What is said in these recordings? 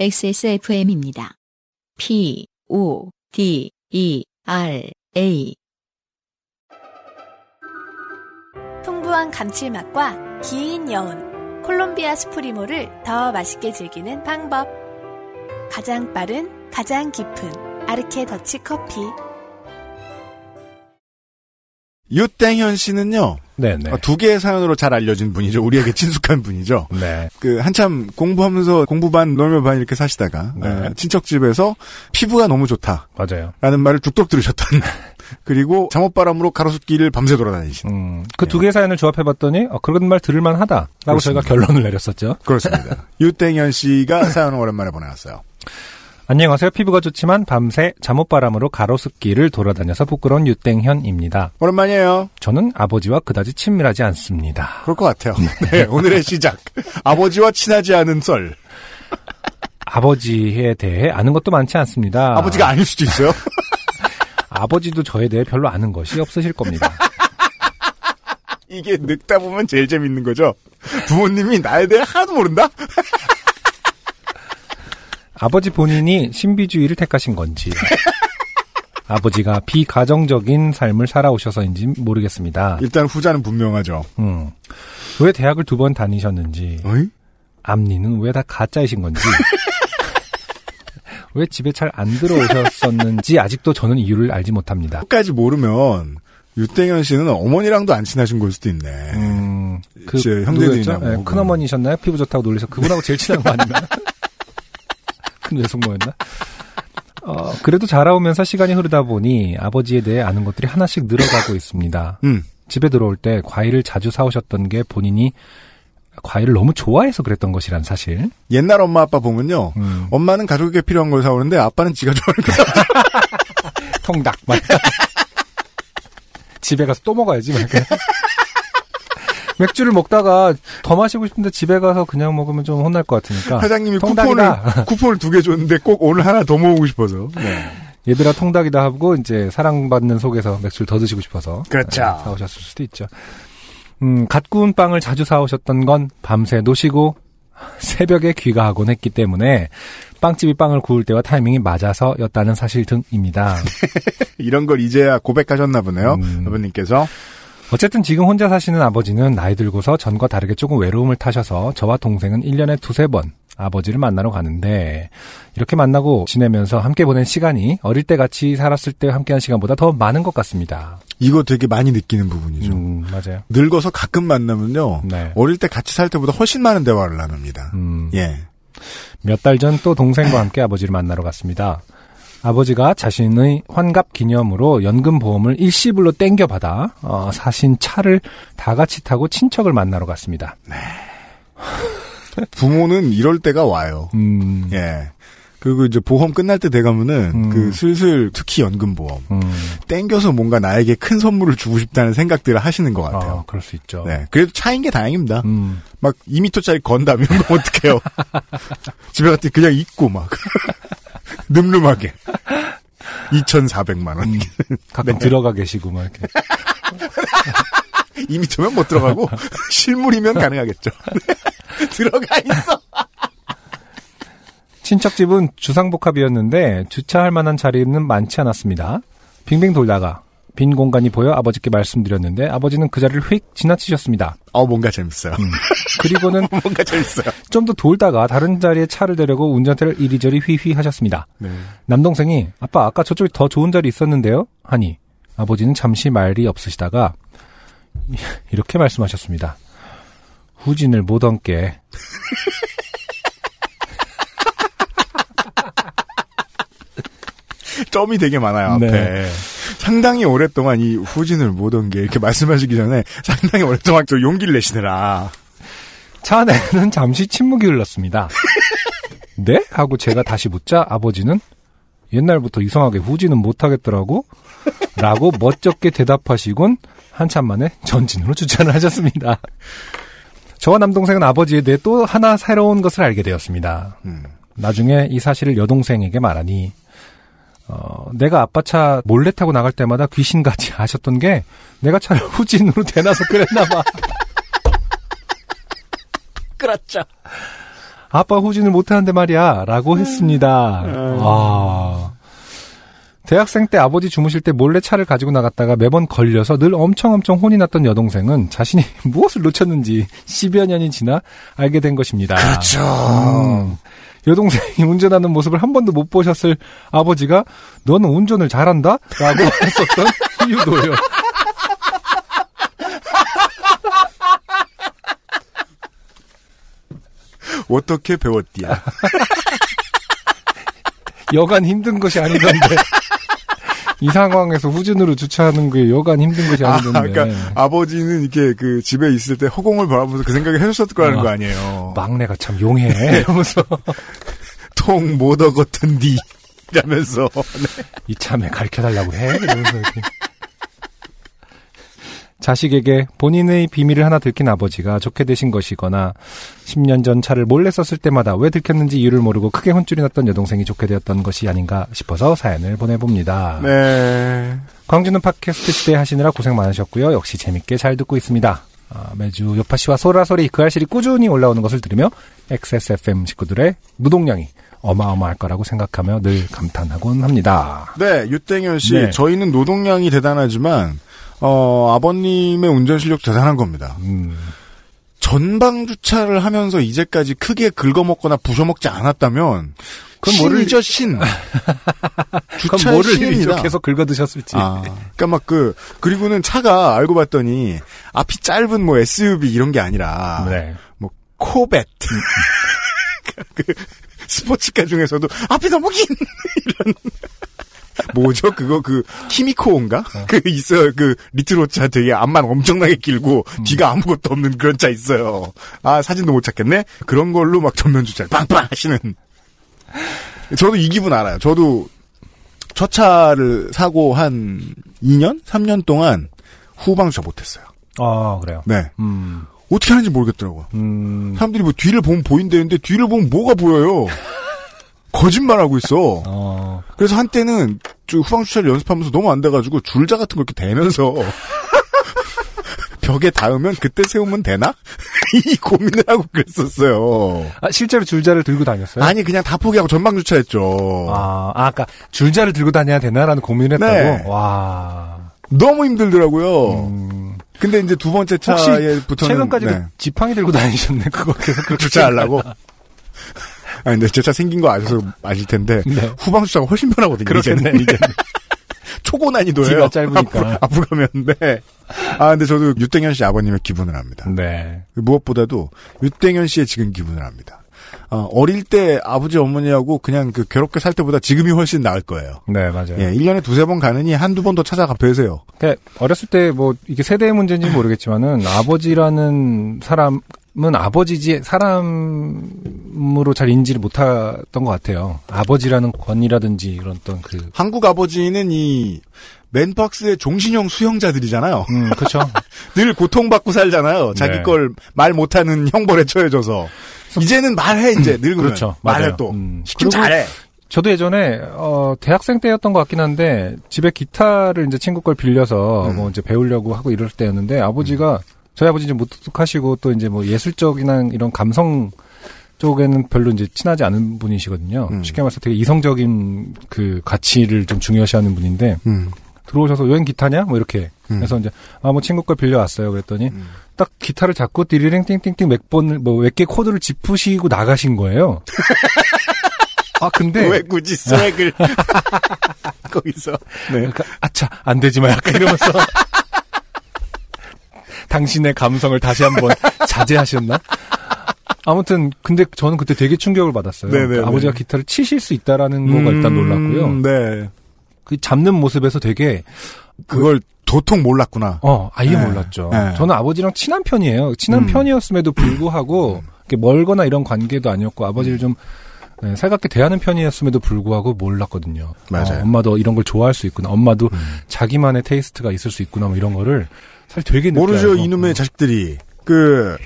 XSFM입니다. P, O, D, E, R, A. 풍부한 감칠맛과 긴 여운, 콜롬비아 스프리모를 더 맛있게 즐기는 방법. 가장 빠른, 가장 깊은 아르케 더치 커피. 유땡현 씨는요. 네네. 어, 두 개의 사연으로 잘 알려진 분이죠. 우리에게 친숙한 분이죠. 네. 그 한참 공부하면서 공부반 놀며 반 이렇게 사시다가 네. 어, 친척 집에서 피부가 너무 좋다라는 맞아요. 말을 뚝뚝 들으셨던 그리고 잠옷바람으로 가로수길을 밤새 돌아다니신 음, 그두 개의 사연을 조합해봤더니, 어, 그런 말 들을만 하다라고 그렇습니다. 저희가 결론을 내렸었죠. 그렇습니다. 유땡현 씨가 사연을 오랜만에 보내왔어요. 안녕하세요. 피부가 좋지만 밤새 잠옷바람으로 가로수길을 돌아다녀서 부끄러운 유땡현입니다. 오랜만이에요. 저는 아버지와 그다지 친밀하지 않습니다. 그럴 것 같아요. 네, 오늘의 시작. 아버지와 친하지 않은 썰. 아버지에 대해 아는 것도 많지 않습니다. 아버지가 아닐 수도 있어요. 아버지도 저에 대해 별로 아는 것이 없으실 겁니다. 이게 늙다 보면 제일 재밌는 거죠. 부모님이 나에 대해 하나도 모른다? 아버지 본인이 신비주의를 택하신 건지, 아버지가 비가정적인 삶을 살아오셔서인지 모르겠습니다. 일단 후자는 분명하죠. 음. 왜 대학을 두 번 다니셨는지, 어이? 앞니는 왜 다 가짜이신 건지, 왜 집에 잘 안 들어오셨었는지 아직도 저는 이유를 알지 못합니다. 끝까지 모르면 유땡현 씨는 어머니랑도 안 친하신 걸 수도 있네. 음, 그, 제 형제들이나 누구였죠? 뭐 네, 혹은. 큰어머니셨나요? 피부 좋다고 놀리셔. 그분하고 제일 친한 거 아닌가? 큰 외숙모였나? 어, 그래도 자라오면서 시간이 흐르다 보니 아버지에 대해 아는 것들이 하나씩 늘어가고 있습니다. 음. 집에 들어올 때 과일을 자주 사오셨던 게 본인이 과일을 너무 좋아해서 그랬던 것이란 사실. 옛날 엄마 아빠 보면요. 음, 엄마는 가족에게 필요한 걸 사오는데 아빠는 지가 좋아하는 거 사. 통닭. 막. 집에 가서 또 먹어야지. 막. 맥주를 먹다가 더 마시고 싶은데 집에 가서 그냥 먹으면 좀 혼날 것 같으니까. 사장님이 통닭이다. 쿠폰을 쿠폰을 두 개 줬는데 꼭 오늘 하나 더 모으고 싶어서. 네. 얘들아 통닭이다 하고 이제 사랑받는 속에서 맥주를 더 드시고 싶어서 그렇죠. 네, 사오셨을 수도 있죠. 음, 갓 구운 빵을 자주 사오셨던 건 밤새 노시고 새벽에 귀가하곤 했기 때문에 빵집이 빵을 구울 때와 타이밍이 맞아서였다는 사실 등입니다. 이런 걸 이제야 고백하셨나 보네요. 음. 아버님께서. 어쨌든 지금 혼자 사시는 아버지는 나이 들고서 전과 다르게 조금 외로움을 타셔서 저와 동생은 1년에 두세 번 아버지를 만나러 가는데 이렇게 만나고 지내면서 함께 보낸 시간이 어릴 때 같이 살았을 때 함께한 시간보다 더 많은 것 같습니다. 이거 되게 많이 느끼는 부분이죠. 음, 맞아요. 늙어서 가끔 만나면요. 네. 어릴 때 같이 살 때보다 훨씬 많은 대화를 나눕니다. 음, 예. 몇 달 전 또 동생과 함께 아버지를 만나러 갔습니다. 아버지가 자신의 환갑 기념으로 연금보험을 일시불로 땡겨받아 어, 사신 차를 다 같이 타고 친척을 만나러 갔습니다. 부모는 이럴 때가 와요. 음, 예. 그리고 이제 보험 끝날 때 돼가면은 음. 그 슬슬 특히 연금보험 음, 땡겨서 뭔가 나에게 큰 선물을 주고 싶다는 생각들을 하시는 것 같아요. 어, 그럴 수 있죠. 네. 그래도 차인 게 다행입니다. 음, 막 2미터짜리 건담 이런 거 어떡해요. 집에 갔더니 그냥 입고 막. 늠름하게. 2,400만 원. 가끔 네. 들어가 계시고 막 이렇게. 2미터면 못 들어가고 실물이면 가능하겠죠. 들어가 있어. 친척집은 주상복합이었는데 주차할 만한 자리는 많지 않았습니다. 빙빙 돌다가 빈 공간이 보여 아버지께 말씀드렸는데 아버지는 그 자리를 휙 지나치셨습니다. 어 뭔가 재밌어요. 그리고는 뭔가 재밌어요. 좀 더 돌다가 다른 자리에 차를 대려고 운전대를 이리저리 휘휘 하셨습니다. 네. 남동생이 아빠 아까 저쪽에 더 좋은 자리 있었는데요? 하니 아버지는 잠시 말이 없으시다가 이렇게 말씀하셨습니다. 후진을 못 얻게 점이 되게 많아요 앞에. 네. 상당히 오랫동안 이 후진을 못 온 게 이렇게 말씀하시기 전에 상당히 오랫동안 저 용기를 내시느라. 차 안에는 잠시 침묵이 흘렀습니다. 네? 하고 제가 다시 묻자 아버지는 옛날부터 이상하게 후진은 못하겠더라고? 라고 멋쩍게 대답하시곤 한참 만에 전진으로 주차를 하셨습니다. 저와 남동생은 아버지에 대해 또 하나 새로운 것을 알게 되었습니다. 음. 나중에 이 사실을 여동생에게 말하니 어, 내가 아빠 차 몰래 타고 나갈 때마다 귀신같이 하셨던 게 내가 차를 후진으로 대놔서 그랬나 봐. 그렇죠. 아빠 후진을 못하는데 말이야. 라고 했습니다. 아. 대학생 때 아버지 주무실 때 몰래 차를 가지고 나갔다가 매번 걸려서 늘 엄청 엄청 혼이 났던 여동생은 자신이 무엇을 놓쳤는지 10여 년이 지나 알게 된 것입니다. 그렇죠. 음. 여동생이 운전하는 모습을 한 번도 못 보셨을 아버지가 너는 운전을 잘한다? 라고 했었던 이유도요. 어떻게 배웠디야? 여간 힘든 것이 아니던데. 이 상황에서 후진으로 주차하는 게 여간 힘든 것이 아, 아니던데. 그러니까 아버지는 이렇게 그 집에 있을 때 허공을 바라보면서 그 생각을 해줬을 거라는 어. 거 아니에요. 막내가 참 용해. 이러면서 통 못 얻었던디. 이라면서. 이 참에 가르쳐달라고 해. 이러면서 이렇게. 자식에게 본인의 비밀을 하나 들킨 아버지가 좋게 되신 것이거나 10년 전 차를 몰래 썼을 때마다 왜 들켰는지 이유를 모르고 크게 혼쭐이 났던 여동생이 좋게 되었던 것이 아닌가 싶어서 사연을 보내봅니다. 네. 광주는 팟캐스트 시대 하시느라 고생 많으셨고요. 역시 재밌게 잘 듣고 있습니다. 아, 매주 요파 씨와 소라소리 그 알실이 꾸준히 올라오는 것을 들으며 XSFM 식구들의 노동량이 어마어마할 거라고 생각하며 늘 감탄하곤 합니다. 네, 유땡현 씨. 네. 저희는 노동량이 대단하지만, 어, 아버님의 운전 실력도 대단한 겁니다. 음, 전방 주차를 하면서 이제까지 크게 긁어먹거나 부셔먹지 않았다면, 그럼 뭐를- 신이죠, 신. 주차의 뭐를 신입니다. 계속 긁어 드셨을지. 아, 그니까 막 그, 그리고는 차가 알고 봤더니, 앞이 짧은 뭐 SUV 이런 게 아니라, 네. 뭐, 코벳. 그, 스포츠카 중에서도, 앞이 너무 긴! 이런. 뭐죠? 그거, 그, 키미코인가? 그, 있어요. 그, 리트로차 되게 앞만 엄청나게 길고, 뒤가 아무것도 없는 그런 차 있어요. 아, 사진도 못 찾겠네? 그런 걸로 막 전면 주차를 빵빵 하시는. 저도 이 기분 알아요. 저도, 첫 차를 사고 한 2년? 3년 동안 후방 주차 못했어요. 아, 그래요. 네. 음, 어떻게 하는지 모르겠더라고요. 음, 사람들이 뭐 뒤를 보면 보인다는데 뒤를 보면 뭐가 보여요? 거짓말하고 있어. 어, 그래서 한때는 저 후방 주차를 연습하면서 너무 안 돼가지고 줄자 같은 거 이렇게 대면서 벽에 닿으면 그때 세우면 되나? 이 고민을 하고 그랬었어요. 아, 실제로 줄자를 들고 다녔어요? 아니 그냥 다 포기하고 전방 주차했죠. 아, 아, 아까 줄자를 들고 다녀야 되나라는 고민을 했다고? 네. 와. 너무 힘들더라고요. 음, 근데 이제 두 번째 혹시 차에부터는 최근까지도 네. 지팡이 들고 다니셨네, 그거 계속 그렇게 주차하려고. 아니 근데 제 차 생긴 거 아셔서 아실 텐데 네. 후방 주차가 훨씬 편하거든요. 그렇겠네. 이제. 초고 난이도예요. 짧으니까. 앞으로, 앞으로 가면 네. 아 근데 저도 유땡현 씨 아버님의 기분을 압니다. 네. 무엇보다도 유땡현 씨의 지금 기분을 압니다. 어, 어릴 때 아버지 어머니하고 그냥 그 괴롭게 살 때보다 지금이 훨씬 나을 거예요. 네, 맞아요. 예, 1년에 두세 번 가느니 한두 번 더 찾아가 뵈세요. 그러니까 어렸을 때 뭐 이게 세대의 문제인지 모르겠지만은 아버지라는 사람 은 아버지지 사람으로 잘 인지를 못했던 것 같아요. 아버지라는 권위라든지 이런 어떤 그 한국 아버지는 이 맨박스의 종신형 수형자들이잖아요. 음, 그렇죠. 늘 고통받고 살잖아요. 자기 네. 걸말 못하는 형벌에 처해져서. 이제는 말해, 이제, 늙으면. 그렇죠. 말해 맞아요. 또. 음. 시키면 잘해. 저도 예전에 어 대학생 때였던 것 같긴 한데 집에 기타를 이제 친구 걸 빌려서 음. 뭐 이제 배우려고 하고 이럴 때였는데 아버지가 저희 아버지 이제 무뚝뚝하시고 또 이제 뭐 예술적이나 이런 감성 쪽에는 별로 이제 친하지 않은 분이시거든요. 음. 쉽게 말해서 되게 이성적인 그 가치를 좀 중요시하는 분인데 음. 들어오셔서 여행 기타냐? 뭐 이렇게. 음. 그래서 이제 아 뭐 친구 걸 빌려왔어요. 그랬더니 음. 딱 기타를 잡고 디리링 띵띵띵 몇 번을 뭐 몇 개 코드를 짚으시고 나가신 거예요. 아 근데 왜 굳이 스웩을. 거기서. 네. 그러니까 아차 안 되지 마 약간 이러면서 당신의 감성을 다시 한번 자제하셨나? 아무튼 근데 저는 그때 되게 충격을 받았어요. 네네네. 그러니까 아버지가 기타를 치실 수 있다라는 거가 일단 놀랐고요. 음, 네. 그 잡는 모습에서 되게 그걸 도통 몰랐구나. 어 아예 네. 몰랐죠. 네. 저는 아버지랑 친한 편이에요. 친한 음. 편이었음에도 불구하고 이렇게 멀거나 이런 관계도 아니었고 아버지를 좀 네, 살갑게 대하는 편이었음에도 불구하고 몰랐거든요. 맞아요. 어, 엄마도 이런 걸 좋아할 수 있구나. 엄마도 음. 자기만의 테이스트가 있을 수 있구나. 뭐 이런 거를 사실 되게 모르죠, 알고. 이놈의 자식들이. 그,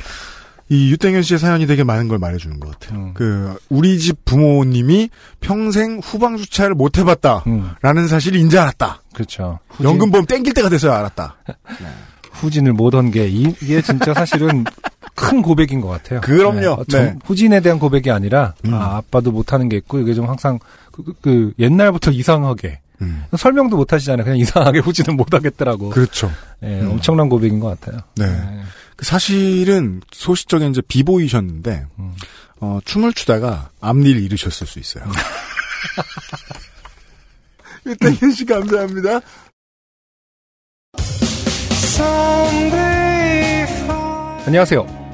이 유땡현 씨의 사연이 되게 많은 걸 말해주는 것 같아요. 음. 그, 우리 집 부모님이 평생 후방 주차를 못 해봤다. 음, 라는 사실을 이제 알았다. 그렇죠. 후진, 연금보험 땡길 때가 돼서야 알았다. 후진을 못 한 게 이게 진짜 사실은 큰 고백인 것 같아요. 그럼요. 어, 정- 네. 후진에 대한 고백이 아니라 음. 아, 아빠도 못하는 게 있고 이게 좀 항상 그, 그- 그 옛날부터 이상하게 음. 설명도 못 하시잖아요. 그냥 이상하게 후진은 못 하겠더라고. 그렇죠. 예, 음. 엄청난 고백인 것 같아요. 네. 예. 그 사실은 소시적인 이제 비보이셨는데 음. 어, 춤을 추다가 앞니를 잃으셨을 수 있어요. 유태현 씨 감사합니다. 안녕하세요.